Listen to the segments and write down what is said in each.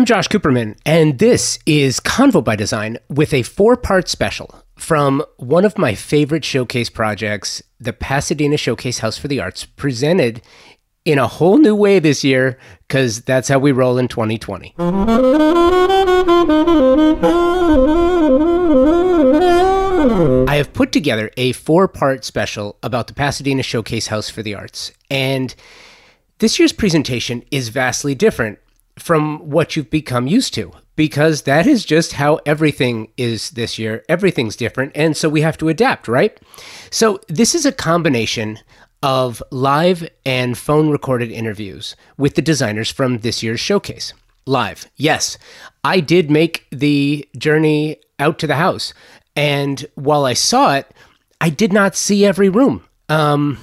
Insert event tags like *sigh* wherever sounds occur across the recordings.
I'm Josh Cooperman, and this is Convo by Design with a four part special from one of my favorite showcase projects, the Pasadena Showcase House for the Arts, presented in a whole new way this year because that's how we roll in 2020. I have put together a four part special about the Pasadena Showcase House for the Arts, and this year's presentation is vastly different from what you've become used to because that is just how everything is this year. Everything's different. And so we have to adapt, right? So this is a combination of live and phone recorded interviews with the designers from this year's showcase. Live, yes, I did make the journey out to the house. And while I saw it, I did not see every room. Um,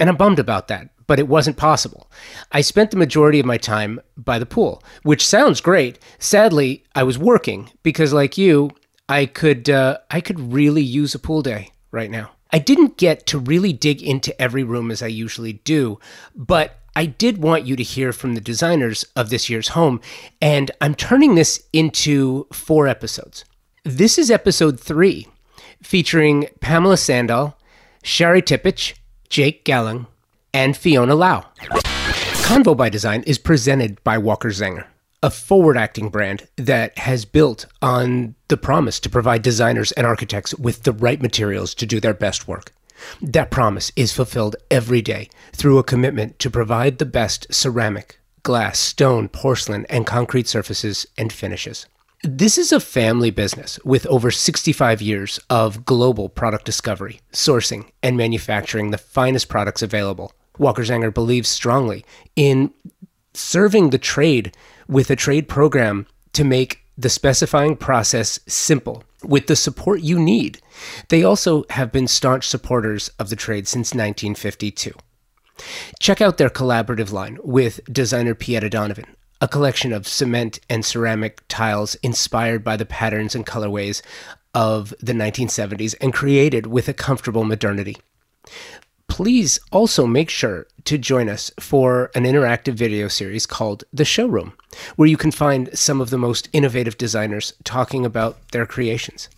and I'm bummed about that but it wasn't possible. I spent the majority of my time by the pool, which sounds great. Sadly, I was working because, like you, I could uh, I could really use a pool day right now. I didn't get to really dig into every room as I usually do, but I did want you to hear from the designers of this year's home, and I'm turning this into four episodes. This is episode three, featuring Pamela Sandall, Shari Tippich, Jake Gallang, and Fiona Lau. Convo by Design is presented by Walker Zanger, a forward acting brand that has built on the promise to provide designers and architects with the right materials to do their best work. That promise is fulfilled every day through a commitment to provide the best ceramic, glass, stone, porcelain, and concrete surfaces and finishes. This is a family business with over 65 years of global product discovery, sourcing, and manufacturing the finest products available Walker Zanger believes strongly in serving the trade with a trade program to make the specifying process simple with the support you need. They also have been staunch supporters of the trade since 1952. Check out their collaborative line with designer Pieta Donovan, a collection of cement and ceramic tiles inspired by the patterns and colorways of the 1970s and created with a comfortable modernity please also make sure to join us for an interactive video series called The Showroom, where you can find some of the most innovative designers talking about their creations.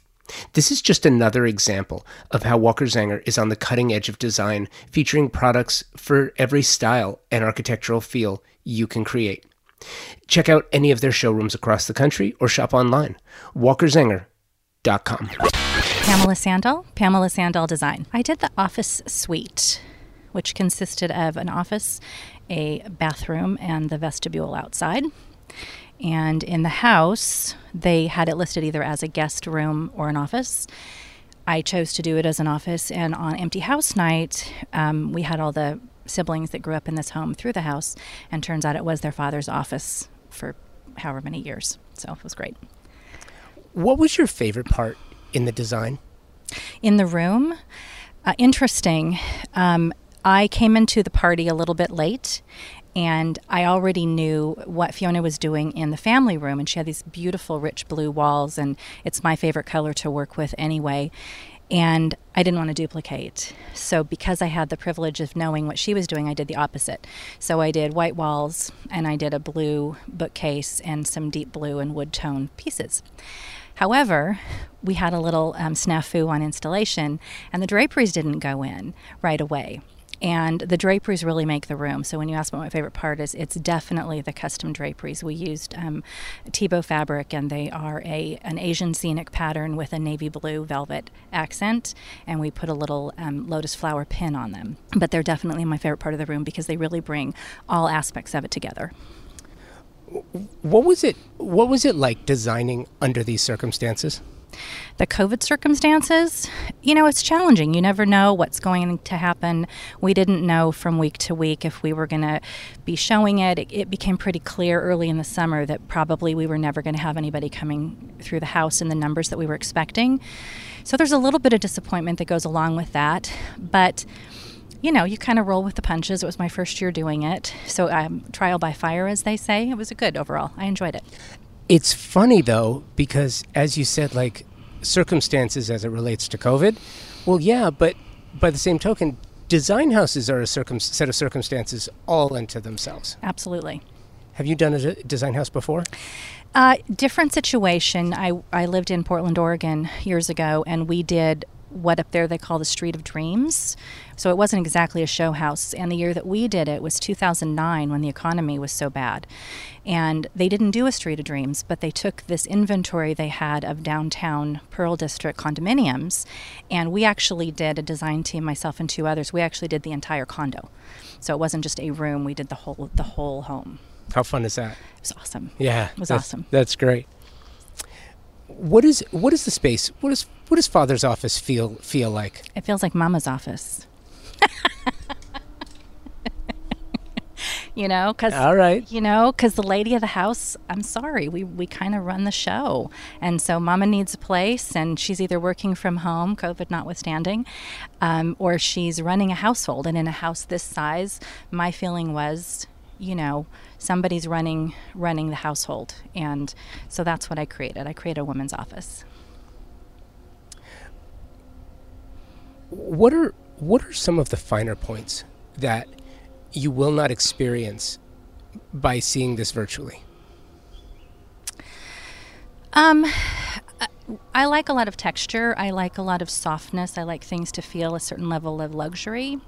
This is just another example of how Walker Zanger is on the cutting edge of design, featuring products for every style and architectural feel you can create. Check out any of their showrooms across the country or shop online. WalkerZanger.com. Pamela Sandall, Pamela Sandall Design. I did the office suite, which consisted of an office, a bathroom, and the vestibule outside. And in the house, they had it listed either as a guest room or an office. I chose to do it as an office, and on empty house night, um, we had all the siblings that grew up in this home through the house, and turns out it was their father's office for however many years. So it was great. What was your favorite part in the design? In the room, uh, interesting. Um, I came into the party a little bit late and I already knew what Fiona was doing in the family room, and she had these beautiful, rich blue walls, and it's my favorite color to work with anyway. And I didn't want to duplicate. So, because I had the privilege of knowing what she was doing, I did the opposite. So, I did white walls, and I did a blue bookcase and some deep blue and wood tone pieces. However, we had a little um, snafu on installation, and the draperies didn't go in right away. And the draperies really make the room. So when you ask what my favorite part is, it's definitely the custom draperies. We used um, Thibaut fabric, and they are a an Asian scenic pattern with a navy blue velvet accent, and we put a little um, lotus flower pin on them. But they're definitely my favorite part of the room because they really bring all aspects of it together. What was it? What was it like designing under these circumstances? The COVID circumstances, you know, it's challenging. You never know what's going to happen. We didn't know from week to week if we were going to be showing it. it. It became pretty clear early in the summer that probably we were never going to have anybody coming through the house in the numbers that we were expecting. So there's a little bit of disappointment that goes along with that. But you know, you kind of roll with the punches. It was my first year doing it. So, um, trial by fire, as they say. It was a good overall. I enjoyed it. It's funny, though, because as you said, like circumstances as it relates to COVID, well, yeah, but by the same token, design houses are a circum- set of circumstances all unto themselves. Absolutely. Have you done a design house before? Uh, different situation. I, I lived in Portland, Oregon years ago, and we did what up there they call the Street of Dreams. So it wasn't exactly a show house. And the year that we did it was 2009 when the economy was so bad. And they didn't do a Street of Dreams, but they took this inventory they had of downtown Pearl District condominiums. And we actually did a design team, myself and two others, we actually did the entire condo. So it wasn't just a room, we did the whole the whole home. How fun is that? It was awesome. Yeah, It was that's- awesome. That's great. What is what is the space? What is what does Father's office feel feel like? It feels like mama's office. you know, because All right. you know, because the lady of the house, I'm sorry, we, we kind of run the show. And so mama needs a place, and she's either working from home, COVID notwithstanding, um, or she's running a household. And in a house this size, my feeling was, you know, somebody's running running the household. And so that's what I created. I created a women's office. What are what are some of the finer points that you will not experience by seeing this virtually? Um, I- like a lot of texture. I like a lot of softness. I like things to feel a certain level of luxury.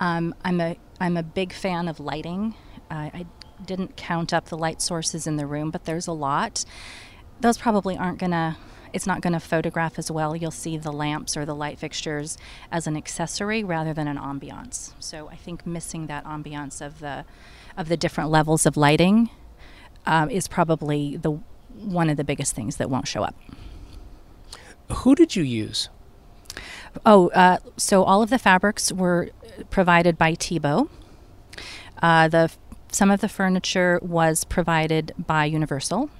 Um, I'm a I'm a big fan of lighting. I didn't count up the light sources in the room, but there's a lot. Those probably aren't gonna. It's not going to photograph as well. You'll see the lamps or the light fixtures as an accessory rather than an ambiance. So I think missing that ambiance of the of the different levels of lighting um, is probably the one of the biggest things that won't show up. Who did you use? Oh, uh, so all of the fabrics were provided by Thibaut. Uh, the some of the furniture was provided by Universal.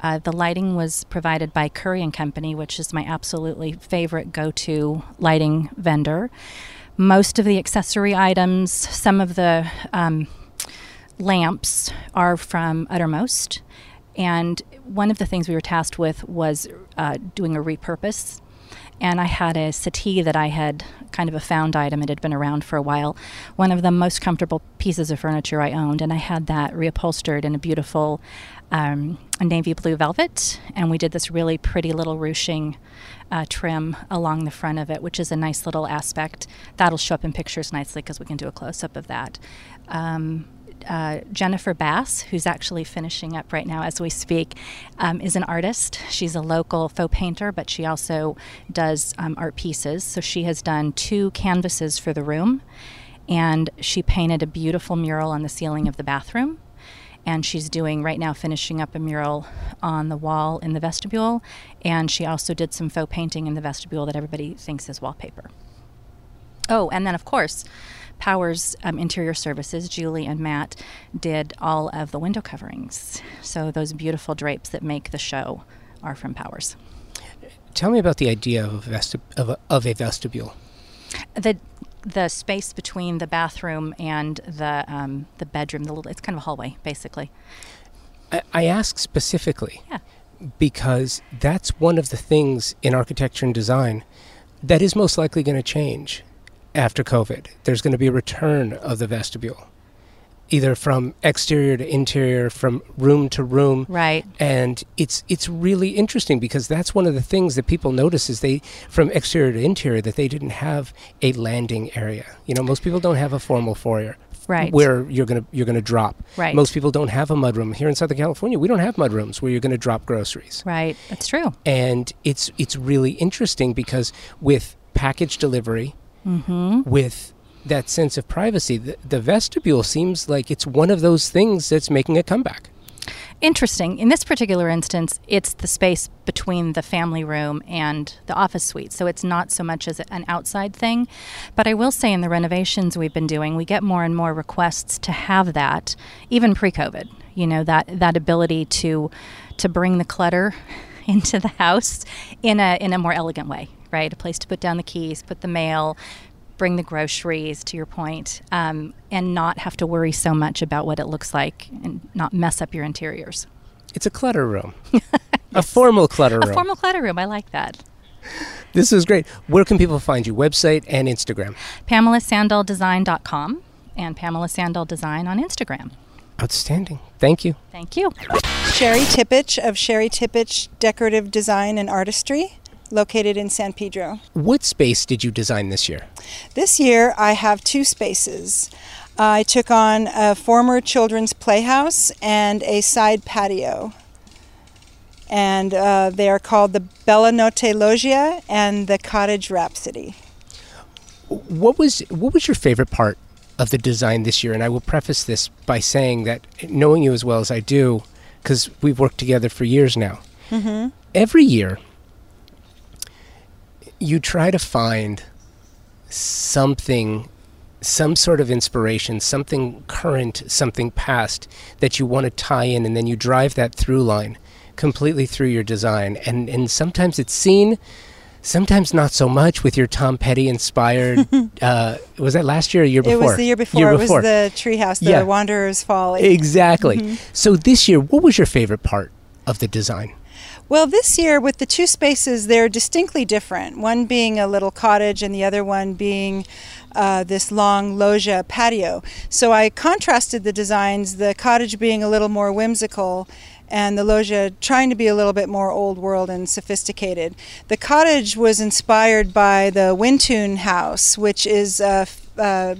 Uh, the lighting was provided by Currey and Company, which is my absolutely favorite go-to lighting vendor. Most of the accessory items, some of the um, lamps are from Uttermost. And one of the things we were tasked with was uh, doing a repurpose. And I had a settee that I had kind of a found item. It had been around for a while. One of the most comfortable pieces of furniture I owned. And I had that reupholstered in a beautiful um, navy blue velvet. And we did this really pretty little ruching uh, trim along the front of it, which is a nice little aspect. That'll show up in pictures nicely because we can do a close up of that. Um, uh, Jennifer Bass, who's actually finishing up right now as we speak, um, is an artist. She's a local faux painter, but she also does um, art pieces. So she has done two canvases for the room, and she painted a beautiful mural on the ceiling of the bathroom. And she's doing right now, finishing up a mural on the wall in the vestibule. And she also did some faux painting in the vestibule that everybody thinks is wallpaper. Oh, and then of course, Powers um, Interior Services, Julie and Matt, did all of the window coverings. So those beautiful drapes that make the show are from Powers. Tell me about the idea of a, vesti- of a, of a vestibule. The the space between the bathroom and the um, the bedroom, the little, it's kind of a hallway, basically. I, I ask specifically Yeah. because that's one of the things in architecture and design that is most likely going to change after COVID. There's going to be a return of the vestibule, either from exterior to interior, from room to room. Right. And it's it's really interesting because that's one of the things that people notice is they from exterior to interior that they didn't have a landing area. You know, most people don't have a formal foyer Right. where you're gonna you're gonna drop. Right. Most people don't have a mudroom here in Southern California. We don't have mudrooms where you're gonna drop groceries Right. That's true. and it's it's really interesting because with package delivery Mm-hmm. with that sense of privacy the, the vestibule seems like it's one of those things that's making a comeback Interesting. In this particular instance, it's the space between the family room and the office suite. So it's not so much as an outside thing. But I will say, in the renovations we've been doing, we get more and more requests to have that, even pre-COVID. You know that that ability to to bring the clutter *laughs* into the house in a in a more elegant way, right? A place to put down the keys, put the mail, bring the groceries to your point, um, and not have to worry so much about what it looks like and not mess up your interiors. it's a clutter room *laughs* a formal clutter room. A formal clutter room, I like that. this is great where can people find you website and instagram PamelaSandalDesign.com and Pamela Sandal Design on Instagram. Outstanding. Thank you. Thank you. Shari Tippich of Shari Tippich Decorative Design and Artistry, located in San Pedro. What space did you design this year? This year I have two spaces. I took on a former children's playhouse and a side patio. And uh, they are called the Bella Notte Loggia and the Cottage Rhapsody. What was what was your favorite part of the design this year? And I will preface this by saying that knowing you as well as I do, because we've worked together for years now. Mm-hmm. Every year, you try to find something some sort of inspiration, something current, something past that you want to tie in, and then you drive that through line completely through your design. And and sometimes it's seen, sometimes not so much with your Tom Petty inspired. *laughs* uh, was that last year or year before? It was the year before. Year it was the treehouse, the Yeah. Wanderer's Folly. exactly. So this year, what was your favorite part of the design? Well, this year with the two spaces, they're distinctly different. One being a little cottage, and the other one being uh, this long loggia patio. So I contrasted the designs, the cottage being a little more whimsical. And the loggia trying to be a little bit more old world and sophisticated. The cottage was inspired by the Wyntoon House, which is a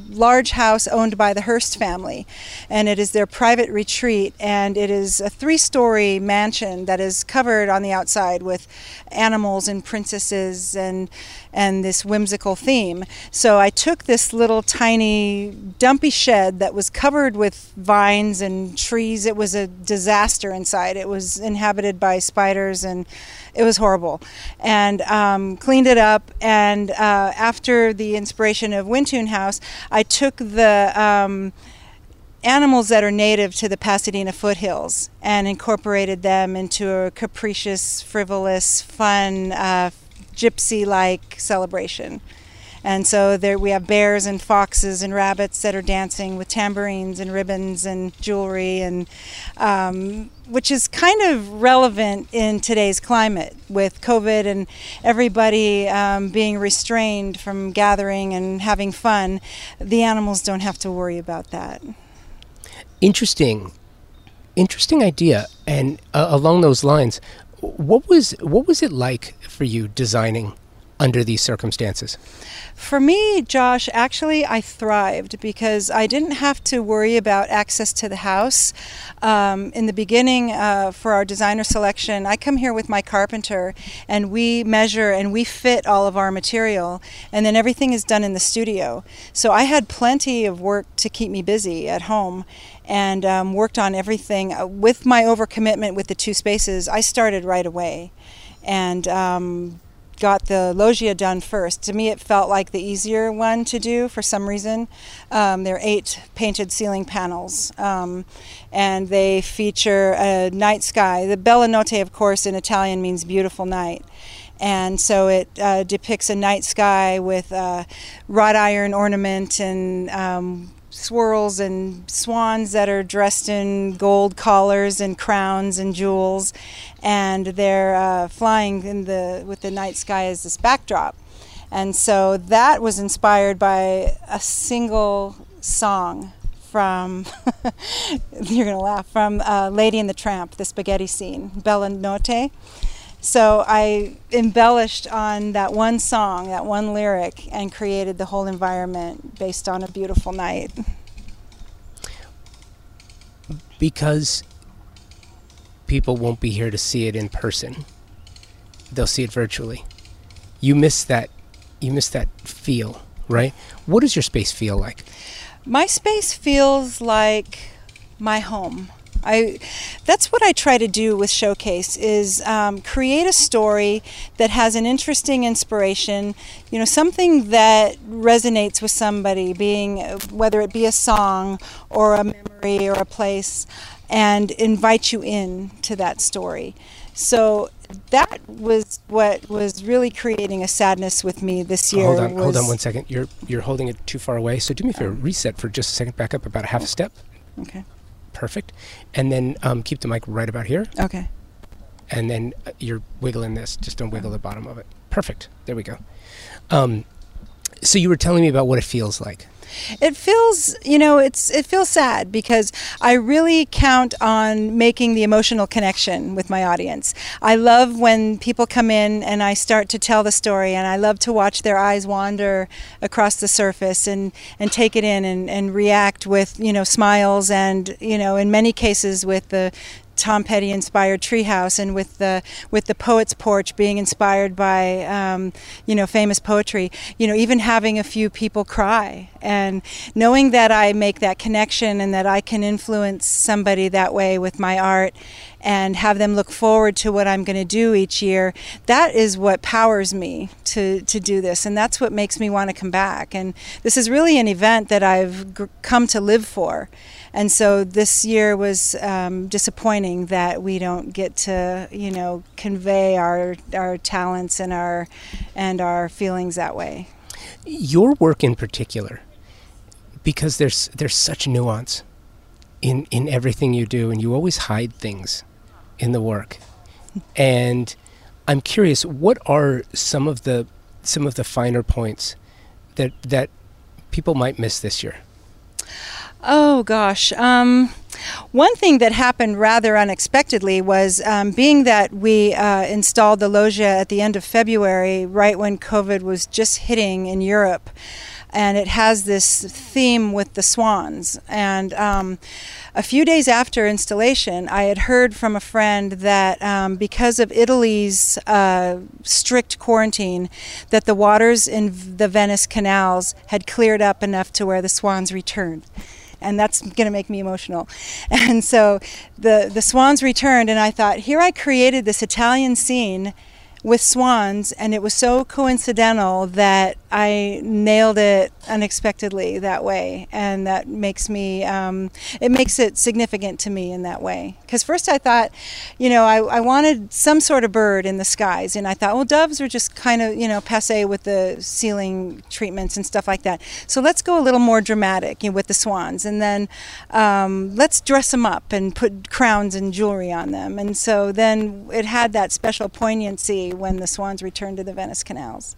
large house owned by the Hearst family, and it is their private retreat. And it is a three-story mansion that is covered on the outside with animals and princesses and and this whimsical theme. So I took this little tiny dumpy shed that was covered with vines and trees. It was a disaster inside. It was inhabited by spiders and it was horrible. And um, cleaned it up. And uh, after the inspiration of Wyntoon House, I took the um, animals that are native to the Pasadena foothills and incorporated them into a capricious, frivolous, fun, uh, gypsy like celebration. And so there we have bears and foxes and rabbits that are dancing with tambourines and ribbons and jewelry, and um, which is kind of relevant in today's climate with COVID and everybody um, being restrained from gathering and having fun. The animals don't have to worry about that. Interesting, interesting idea. And uh, along those lines, what was what was it like for you designing under these circumstances? For me, Josh, actually, I thrived because I didn't have to worry about access to the house. Um, in the beginning, uh, for our designer selection, I come here with my carpenter and we measure and we fit all of our material, and then everything is done in the studio. So I had plenty of work to keep me busy at home and um, worked on everything. Uh, with my overcommitment with the two spaces, I started right away. And um, got the loggia done first. To me, it felt like the easier one to do for some reason. Um, there are eight painted ceiling panels, um, and they feature a night sky. The Bella Notte, of course, in Italian means beautiful night. And so it uh, depicts a night sky with uh, wrought iron ornament and um, swirls and swans that are dressed in gold collars and crowns and jewels, and they're uh, flying in the with the night sky as this backdrop. And so that was inspired by a single song from *laughs* you're gonna laugh from uh, Lady and the Tramp, the spaghetti scene, Bella Notte. So I embellished on that one song, that one lyric, and created the whole environment based on a beautiful night. Because people won't be here to see it in person. They'll see it virtually. You miss that you miss that feel, right? What does your space feel like? My space feels like my home. I that's what I try to do with Showcase is um, create a story that has an interesting inspiration, you know, something that resonates with somebody, being whether it be a song or a memory or a place, and invite you in to that story. So that was what was really creating a sadness with me this year. hold on, hold on one second. You're you're holding it too far away. So do me a favor, reset for just a second. Back up about a half a step. Okay. Perfect. And then um, keep the mic right about here. Okay. and then uh, you're wiggling this. Just don't wiggle the bottom of it. Perfect. There we go. Um, so you were telling me about what it feels like. It feels, you know, it's it feels sad because I really count on making the emotional connection with my audience. I love when people come in and I start to tell the story, and I love to watch their eyes wander across the surface and and take it in and, and react with you know smiles and you know in many cases with the Tom Petty inspired treehouse, and with the with the poet's porch being inspired by um, you know famous poetry. You know, even having a few people cry, and knowing that I make that connection and that I can influence somebody that way with my art, and have them look forward to what I'm going to do each year. That is what powers me to to do this, and that's what makes me want to come back. And this is really an event that I've come to live for. And so this year was um, disappointing that we don't get to, you know, convey our our talents and our and our feelings that way. Your work in particular, because there's there's such nuance in in everything you do, and you always hide things in the work. And I'm curious, what are some of the some of the finer points that that people might miss this year? Oh gosh. Um, one thing that happened rather unexpectedly was um, being that we uh, installed the loggia at the end of February, right when COVID was just hitting in Europe. And it has this theme with the swans. And um, a few days after installation, I had heard from a friend that um, because of Italy's uh, strict quarantine, that the waters in the Venice canals had cleared up enough to where the swans returned and that's going to make me emotional. *laughs* And so the the swans returned, and I thought, here I created this Italian scene with swans, and it was so coincidental that I nailed it unexpectedly that way, and that makes me um, it makes it significant to me in that way. Because first I thought, you know, I, I wanted some sort of bird in the skies, and I thought, well, doves are just kind of you know passe with the ceiling treatments and stuff like that. So let's go a little more dramatic you know, with the swans, and then um, let's dress them up and put crowns and jewelry on them, and so then it had that special poignancy when the swans return to the Venice canals.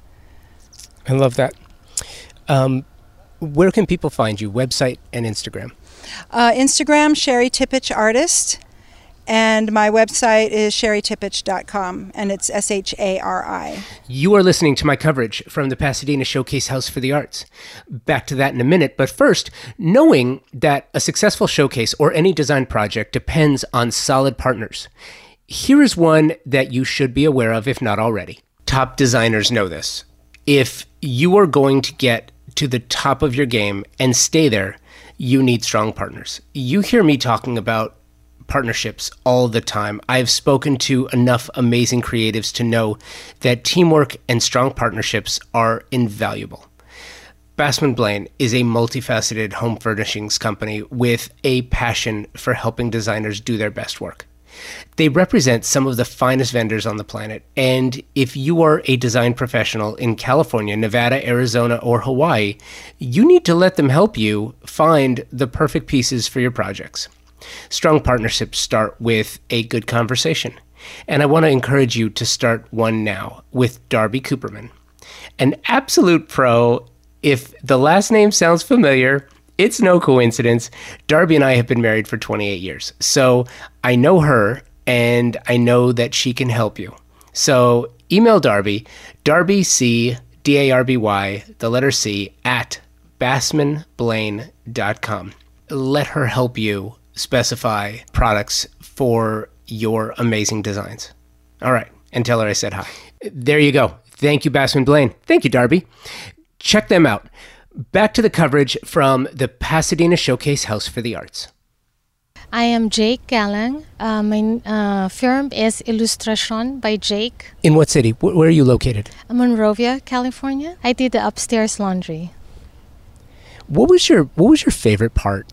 I love that. Um, where can people find you? Website and Instagram. Uh, Instagram, Shari Tippich Artist, and my website is sharitippich.com, and it's S H A R I. You are listening to my coverage from the Pasadena Showcase House for the Arts. Back to that in a minute, but first, knowing that a successful showcase or any design project depends on solid partners. Here is one that you should be aware of if not already. Top designers know this. If you are going to get to the top of your game and stay there, you need strong partners. You hear me talking about partnerships all the time. I've spoken to enough amazing creatives to know that teamwork and strong partnerships are invaluable. Bassman Blaine is a multifaceted home furnishings company with a passion for helping designers do their best work. They represent some of the finest vendors on the planet. And if you are a design professional in California, Nevada, Arizona, or Hawaii, you need to let them help you find the perfect pieces for your projects. Strong partnerships start with a good conversation. And I want to encourage you to start one now with Darby Cooperman. An absolute pro, if the last name sounds familiar, it's no coincidence. Darby and I have been married for 28 years. So I know her and I know that she can help you. So email Darby, Darby C, D A R B Y, the letter C, at bassmanblaine.com. Let her help you specify products for your amazing designs. All right. And tell her I said hi. There you go. Thank you, Bassman Blaine. Thank you, Darby. Check them out. Back to the coverage from the Pasadena Showcase House for the Arts. I am Jake Gallang. Uh, my uh, firm is Illustration by Jake. In what city? Wh- Where are you located? Monrovia, California. I did the upstairs laundry. What was your What was your favorite part?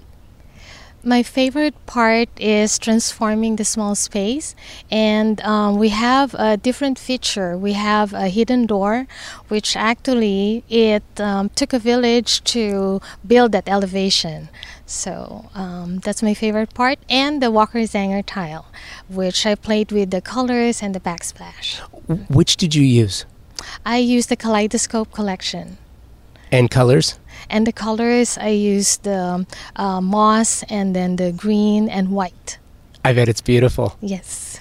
My favorite part is transforming the small space, and um, we have a different feature. We have a hidden door, which actually it um, took a village to build that elevation. So um, that's my favorite part, and the Walker Zanger tile, which I played with the colors and the backsplash. Which did you use? I used the Kaleidoscope collection. And colors? And the colors I used the uh, moss and then the green and white. I bet it's beautiful. Yes.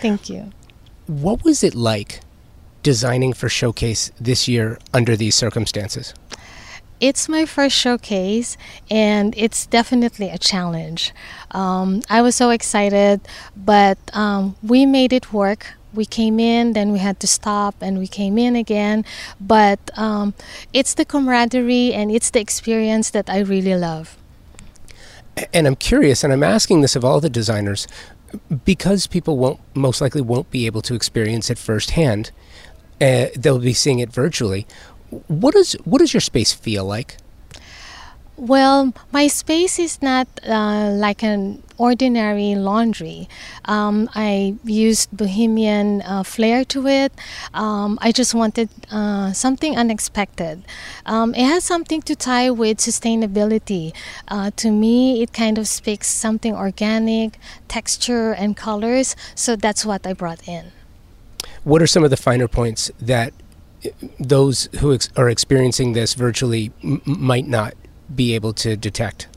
Thank you. What was it like designing for Showcase this year under these circumstances? It's my first showcase, and it's definitely a challenge. Um, I was so excited, but um, we made it work. We came in, then we had to stop, and we came in again. But um, it's the camaraderie and it's the experience that I really love. And I'm curious, and I'm asking this of all the designers, because people won't most likely won't be able to experience it firsthand. Uh, they'll be seeing it virtually. What does what does your space feel like? Well, my space is not uh, like an ordinary laundry. Um, I used bohemian uh, flair to it. Um, I just wanted uh, something unexpected. Um, it has something to tie with sustainability. Uh, to me, it kind of speaks something organic, texture, and colors. So that's what I brought in. What are some of the finer points that those who ex- are experiencing this virtually m- might not be able to detect?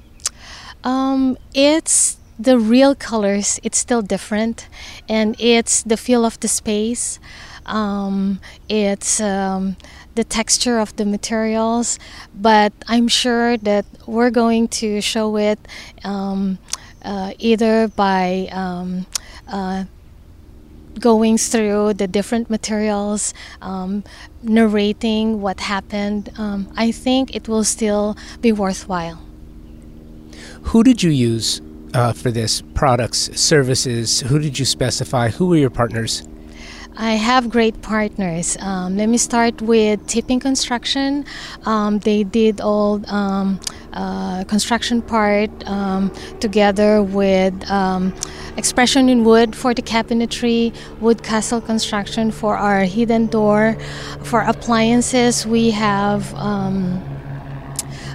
Um, it's the real colors. It's still different, and it's the feel of the space. Um, it's um, the texture of the materials, but I'm sure that we're going to show it um, uh, either by um, uh, going through the different materials, um, narrating what happened, um, I think it will still be worthwhile. Who did you use uh, for this? Products, services? Who did you specify? Who were your partners? I have great partners. Um, let me start with Tipping Construction. Um, they did all um, uh, construction part um, together with um, Expression in Wood for the cabinetry, Wood Castle Construction for our hidden door. For appliances, we have. Um,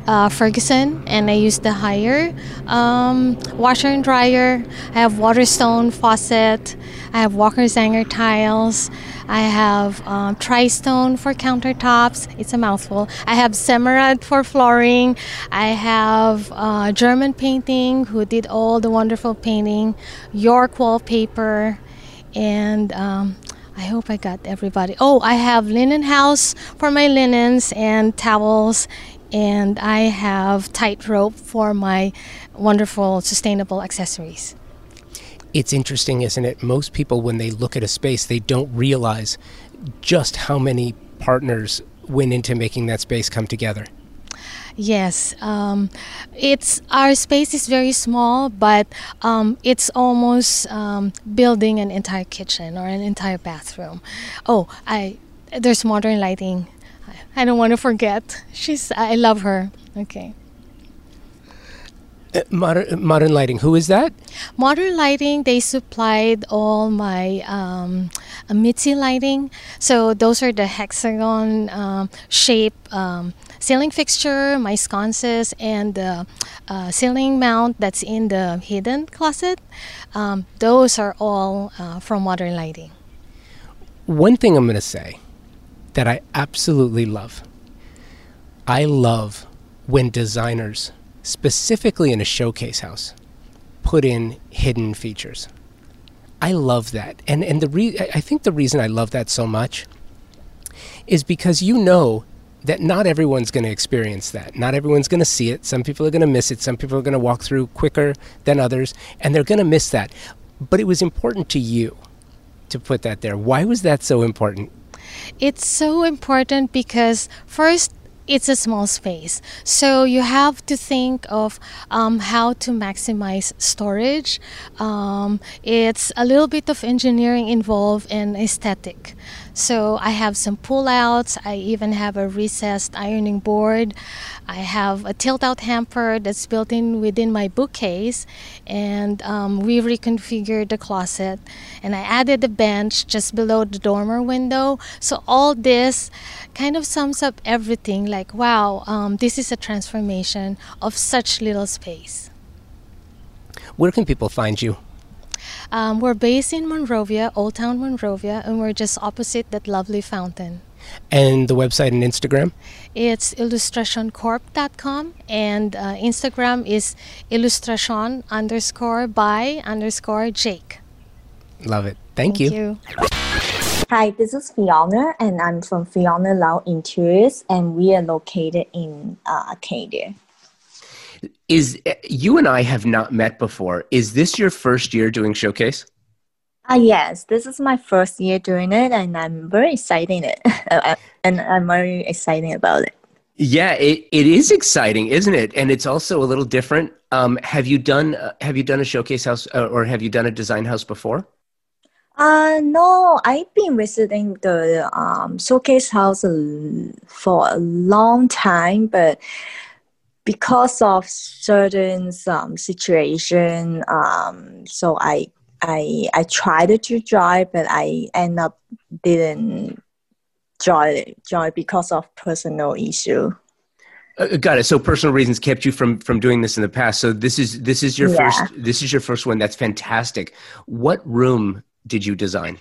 uh, Ferguson and I use the Haier um, washer and dryer. I have Waterstone faucet. I have Walker Zanger tiles. I have um, Tri-Stone for countertops. It's a mouthful. I have Semerad for flooring. I have uh, German painting who did all the wonderful painting. York wallpaper. And um, I hope I got everybody. Oh, I have Linen House for my linens and towels and I have tightrope for my wonderful sustainable accessories. It's interesting, isn't it? Most people, when they look at a space, they don't realize just how many partners went into making that space come together. Yes, um, it's our space is very small, but um, it's almost um, building an entire kitchen or an entire bathroom. Oh, I there's modern lighting I don't want to forget. She's I love her. Okay. Uh, modern, modern lighting. Who is that? Modern lighting. They supplied all my um, Mitzi lighting. So those are the hexagon um, shape um, ceiling fixture, my sconces, and the uh, ceiling mount that's in the hidden closet. Um, those are all uh, from modern lighting. One thing I'm going to say that I absolutely love. I love when designers, specifically in a showcase house, put in hidden features. I love that. And and the re- I think the reason I love that so much is because you know that not everyone's going to experience that. Not everyone's going to see it. Some people are going to miss it. Some people are going to walk through quicker than others and they're going to miss that. But it was important to you to put that there. Why was that so important? It's so important because first it's a small space. So you have to think of um, how to maximize storage. Um, it's a little bit of engineering involved and aesthetic. So I have some pullouts. I even have a recessed ironing board. I have a tilt-out hamper that's built in within my bookcase, and um, we reconfigured the closet. And I added a bench just below the dormer window. So all this kind of sums up everything. Like, wow, um, this is a transformation of such little space. Where can people find you? Um, we're based in Monrovia, Old Town Monrovia, and we're just opposite that lovely fountain. And the website and Instagram? It's illustrationcorp.com and uh, Instagram is illustration underscore by underscore Jake. Love it. Thank, Thank you. you. Hi, this is Fiona, and I'm from Fiona Lau Interiors, and we are located in uh, Arcadia. Is you and I have not met before. Is this your first year doing showcase? Ah, yes, this is my first year doing it, and I'm very excited it, *laughs* and I'm very excited about it. Yeah, it, it is exciting, isn't it? And it's also a little different. Um, have you done uh, Have you done a showcase house, uh, or have you done a design house before? Uh, no, I've been visiting the um, showcase house for a long time, but because of certain um, situation, um, so I I I tried to join, but I end up didn't join join because of personal issue. Uh, got it. So personal reasons kept you from from doing this in the past. So this is this is your Yeah. first this is your first one. That's fantastic. What room did you design?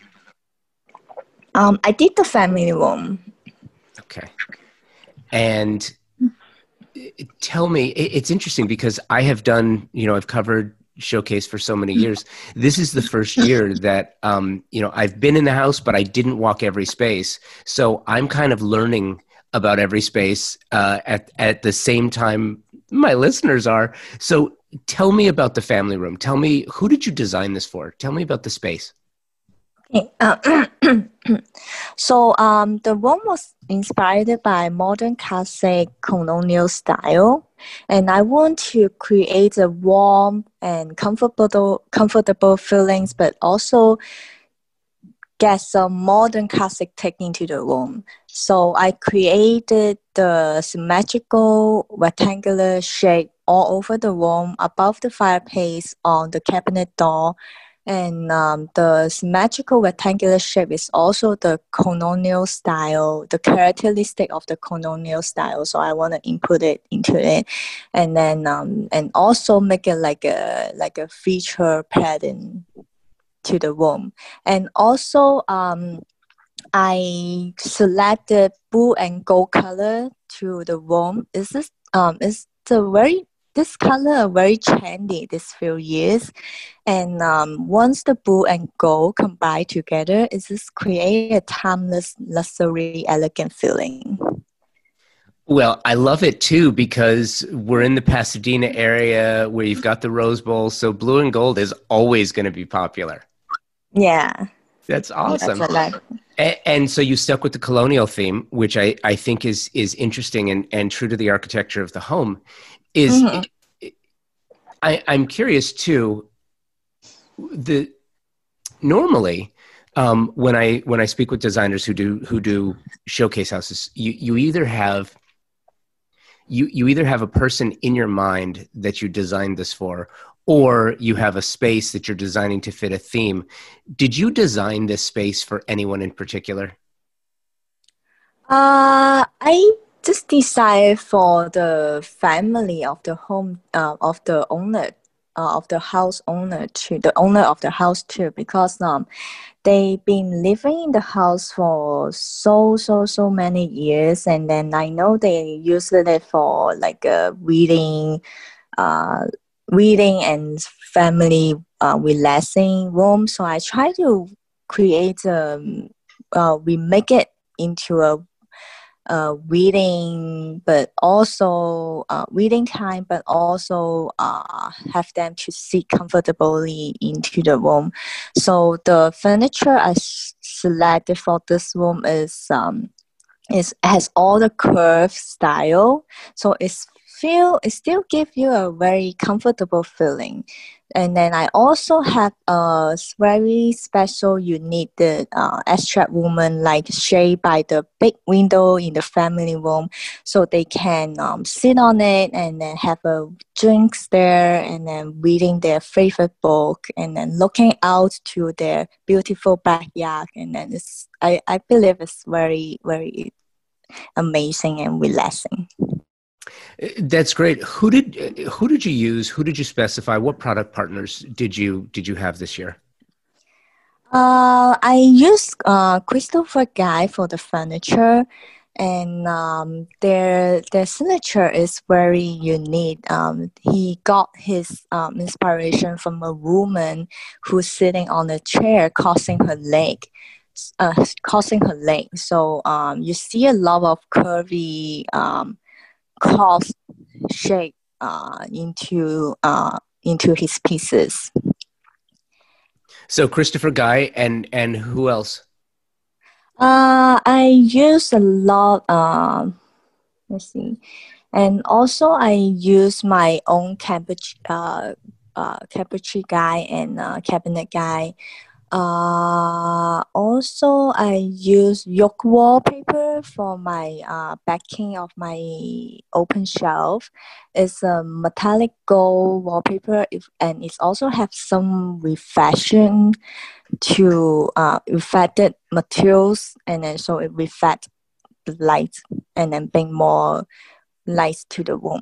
Um, I did the family room. Okay. And tell me, it's interesting because I have done, you know, I've covered showcase for so many years. This is the first year *laughs* that, um, you know, I've been in the house, but I didn't walk every space. So I'm kind of learning about every space uh, at at the same time my listeners are. So tell me about the family room. Tell me who did you design this for? Tell me about the space. Okay, uh, *clears throat* so um, the room was inspired by modern classic colonial style, and I want to create a warm and comfortable, comfortable feelings, but also get some modern classic take into the room. So I created the symmetrical rectangular shape all over the room, above the fireplace, on the cabinet door, and um, the symmetrical rectangular shape is also the colonial style, the characteristic of the colonial style. So I want to input it into it, and then um, and also make it like a like a feature pattern to the room, and also um, I selected blue and gold color to the room. Is this um is the very this color are very trendy this few years and um, once the blue and gold combine together it just create a timeless luxury elegant feeling Well, I love it too because we're in the Pasadena area where you've got the Rose Bowl, so blue and gold is always going to be popular. yeah That's awesome. that's like A- And so you stuck with the colonial theme, which I, I think is is interesting and, and true to the architecture of the home. Is Mhm. I, I'm curious too. The normally um, when I when I speak with designers who do who do showcase houses, you you either have you you either have a person in your mind that you designed this for, or you have a space that you're designing to fit a theme. Did you design this space for anyone in particular? Uh, I just decided for the family of the home uh, of the owner uh, of the house owner to the owner of the house too, because um, they've been living in the house for so so so many years, and then I know they use it for like a reading, uh, reading and family uh, relaxing room. So I try to create um, uh, we make it into a uh, reading, but also uh, reading time, but also uh, have them to sit comfortably into the room. So the furniture I selected for this room is um, is has all the curved style, so it's feel it still give you a very comfortable feeling. And then I also have a very special, unique the uh, abstract woman like shade by the big window in the family room, so they can um, sit on it and then have a drinks there and then reading their favorite book and then looking out to their beautiful backyard and then it's I, I believe it's very very amazing and relaxing. That's great. Who did who did you use? Who did you specify? What product partners did you did you have this year? Uh, I use uh, Christopher Guy for the furniture, and um, their their signature is very unique. Um, he got his um, inspiration from a woman who's sitting on a chair, crossing her leg, uh, crossing her leg. So um, you see a lot of curvy cross shape uh, into uh, into his pieces. So Christopher Guy and and who else? Uh, I use a lot. Um, let's see, and also I use my own cabbage, uh, uh, cabbage guy and uh, cabinet guy. Uh, also, I use York wallpaper for my uh, backing of my open shelf. It's a metallic gold wallpaper, if, and it also have some reflection to uh, reflected materials, and then so it reflect the light, and then bring more light to the room.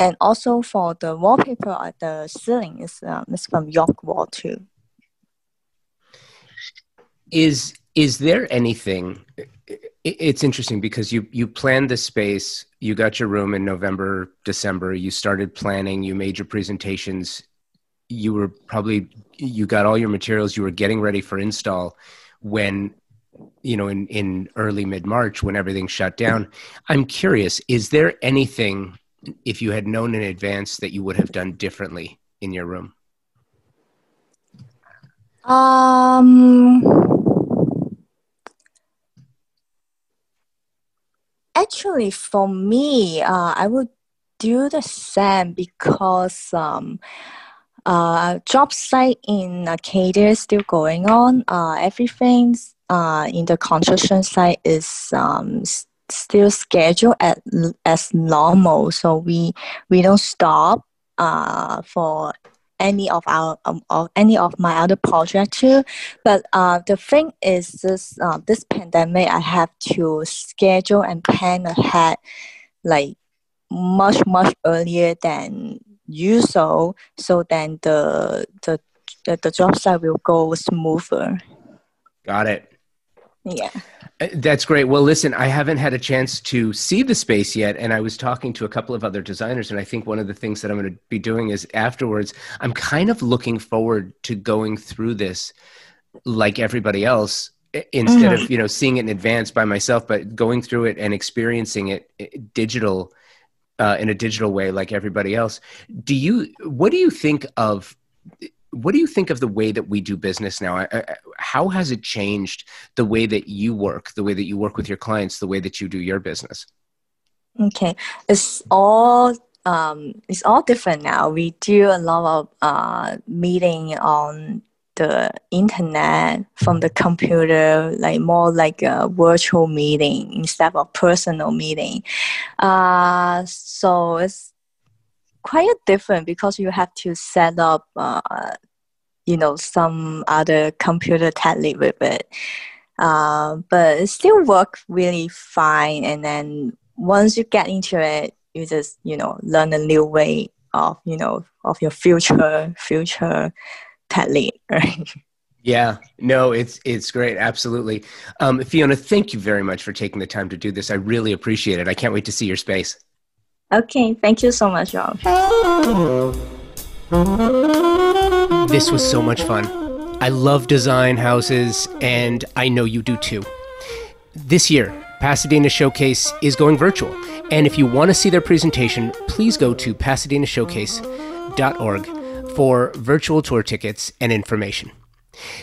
And also for the wallpaper at the ceiling is um, is from York Wall too is is there anything it's interesting because you you planned the space you got your room in november december you started planning you made your presentations. You were probably you got all your materials you were getting ready for install when you know in in early mid march when everything shut down. I'm curious is there anything if you had known in advance that you would have done differently in your room? Um Actually, for me, uh, I would do the same because um, uh, job site in Arcadia is still going on. Uh, everything's uh, in the construction site is um, still scheduled at, as normal. So we we don't stop uh, for any of our um, of any of my other projects too. But uh, the thing is, this uh, this pandemic, I have to schedule and plan ahead, like much much earlier than usual. So then the the the, the job site will go smoother. Got it. Yeah. Uh, that's great. Well, listen, I haven't had a chance to see the space yet, and I was talking to a couple of other designers, and I think one of the things that I'm going to be doing is afterwards, I'm kind of looking forward to going through this like everybody else instead mm-hmm. of you know seeing it in advance by myself, but going through it and experiencing it digital uh, in a digital way like everybody else. Do you? What do you think of? What do you think of the way that we do business now? How has it changed the way that you work, the way that you work with your clients, the way that you do your business? Okay, it's all um, it's all different now. We do a lot of uh, meeting on the internet from the computer, like more like a virtual meeting instead of personal meeting. Uh, so it's quite different because you have to set up uh, you know some other computer technique with it uh, but it still work really fine and then once you get into it you just you know learn a new way of you know of your future future technique *laughs* right yeah, no, it's it's great, absolutely. Um, Fiona, thank you very much for taking the time to do this. I really appreciate it. I can't wait to see your space. Okay, thank you so much, Rob. This was so much fun. I love design houses, and I know you do too. This year, Pasadena Showcase is going virtual, and if you want to see their presentation, please go to pasadenashowcase.org for virtual tour tickets and information.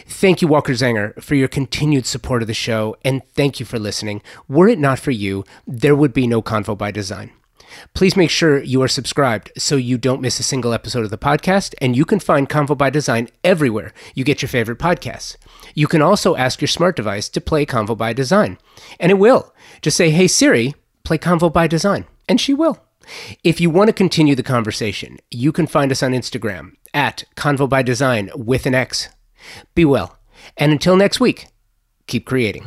Thank you, Walker Zanger, for your continued support of the show, and thank you for listening. Were it not for you, there would be no Convo by Design. Please make sure you are subscribed so you don't miss a single episode of the podcast, and you can find Convo by Design everywhere you get your favorite podcasts. You can also ask your smart device to play Convo by Design, and it will. Just say, Hey Siri, play Convo by Design, and she will. If you want to continue the conversation, you can find us on Instagram at Convo by Design with an X. Be well, and until next week, keep creating.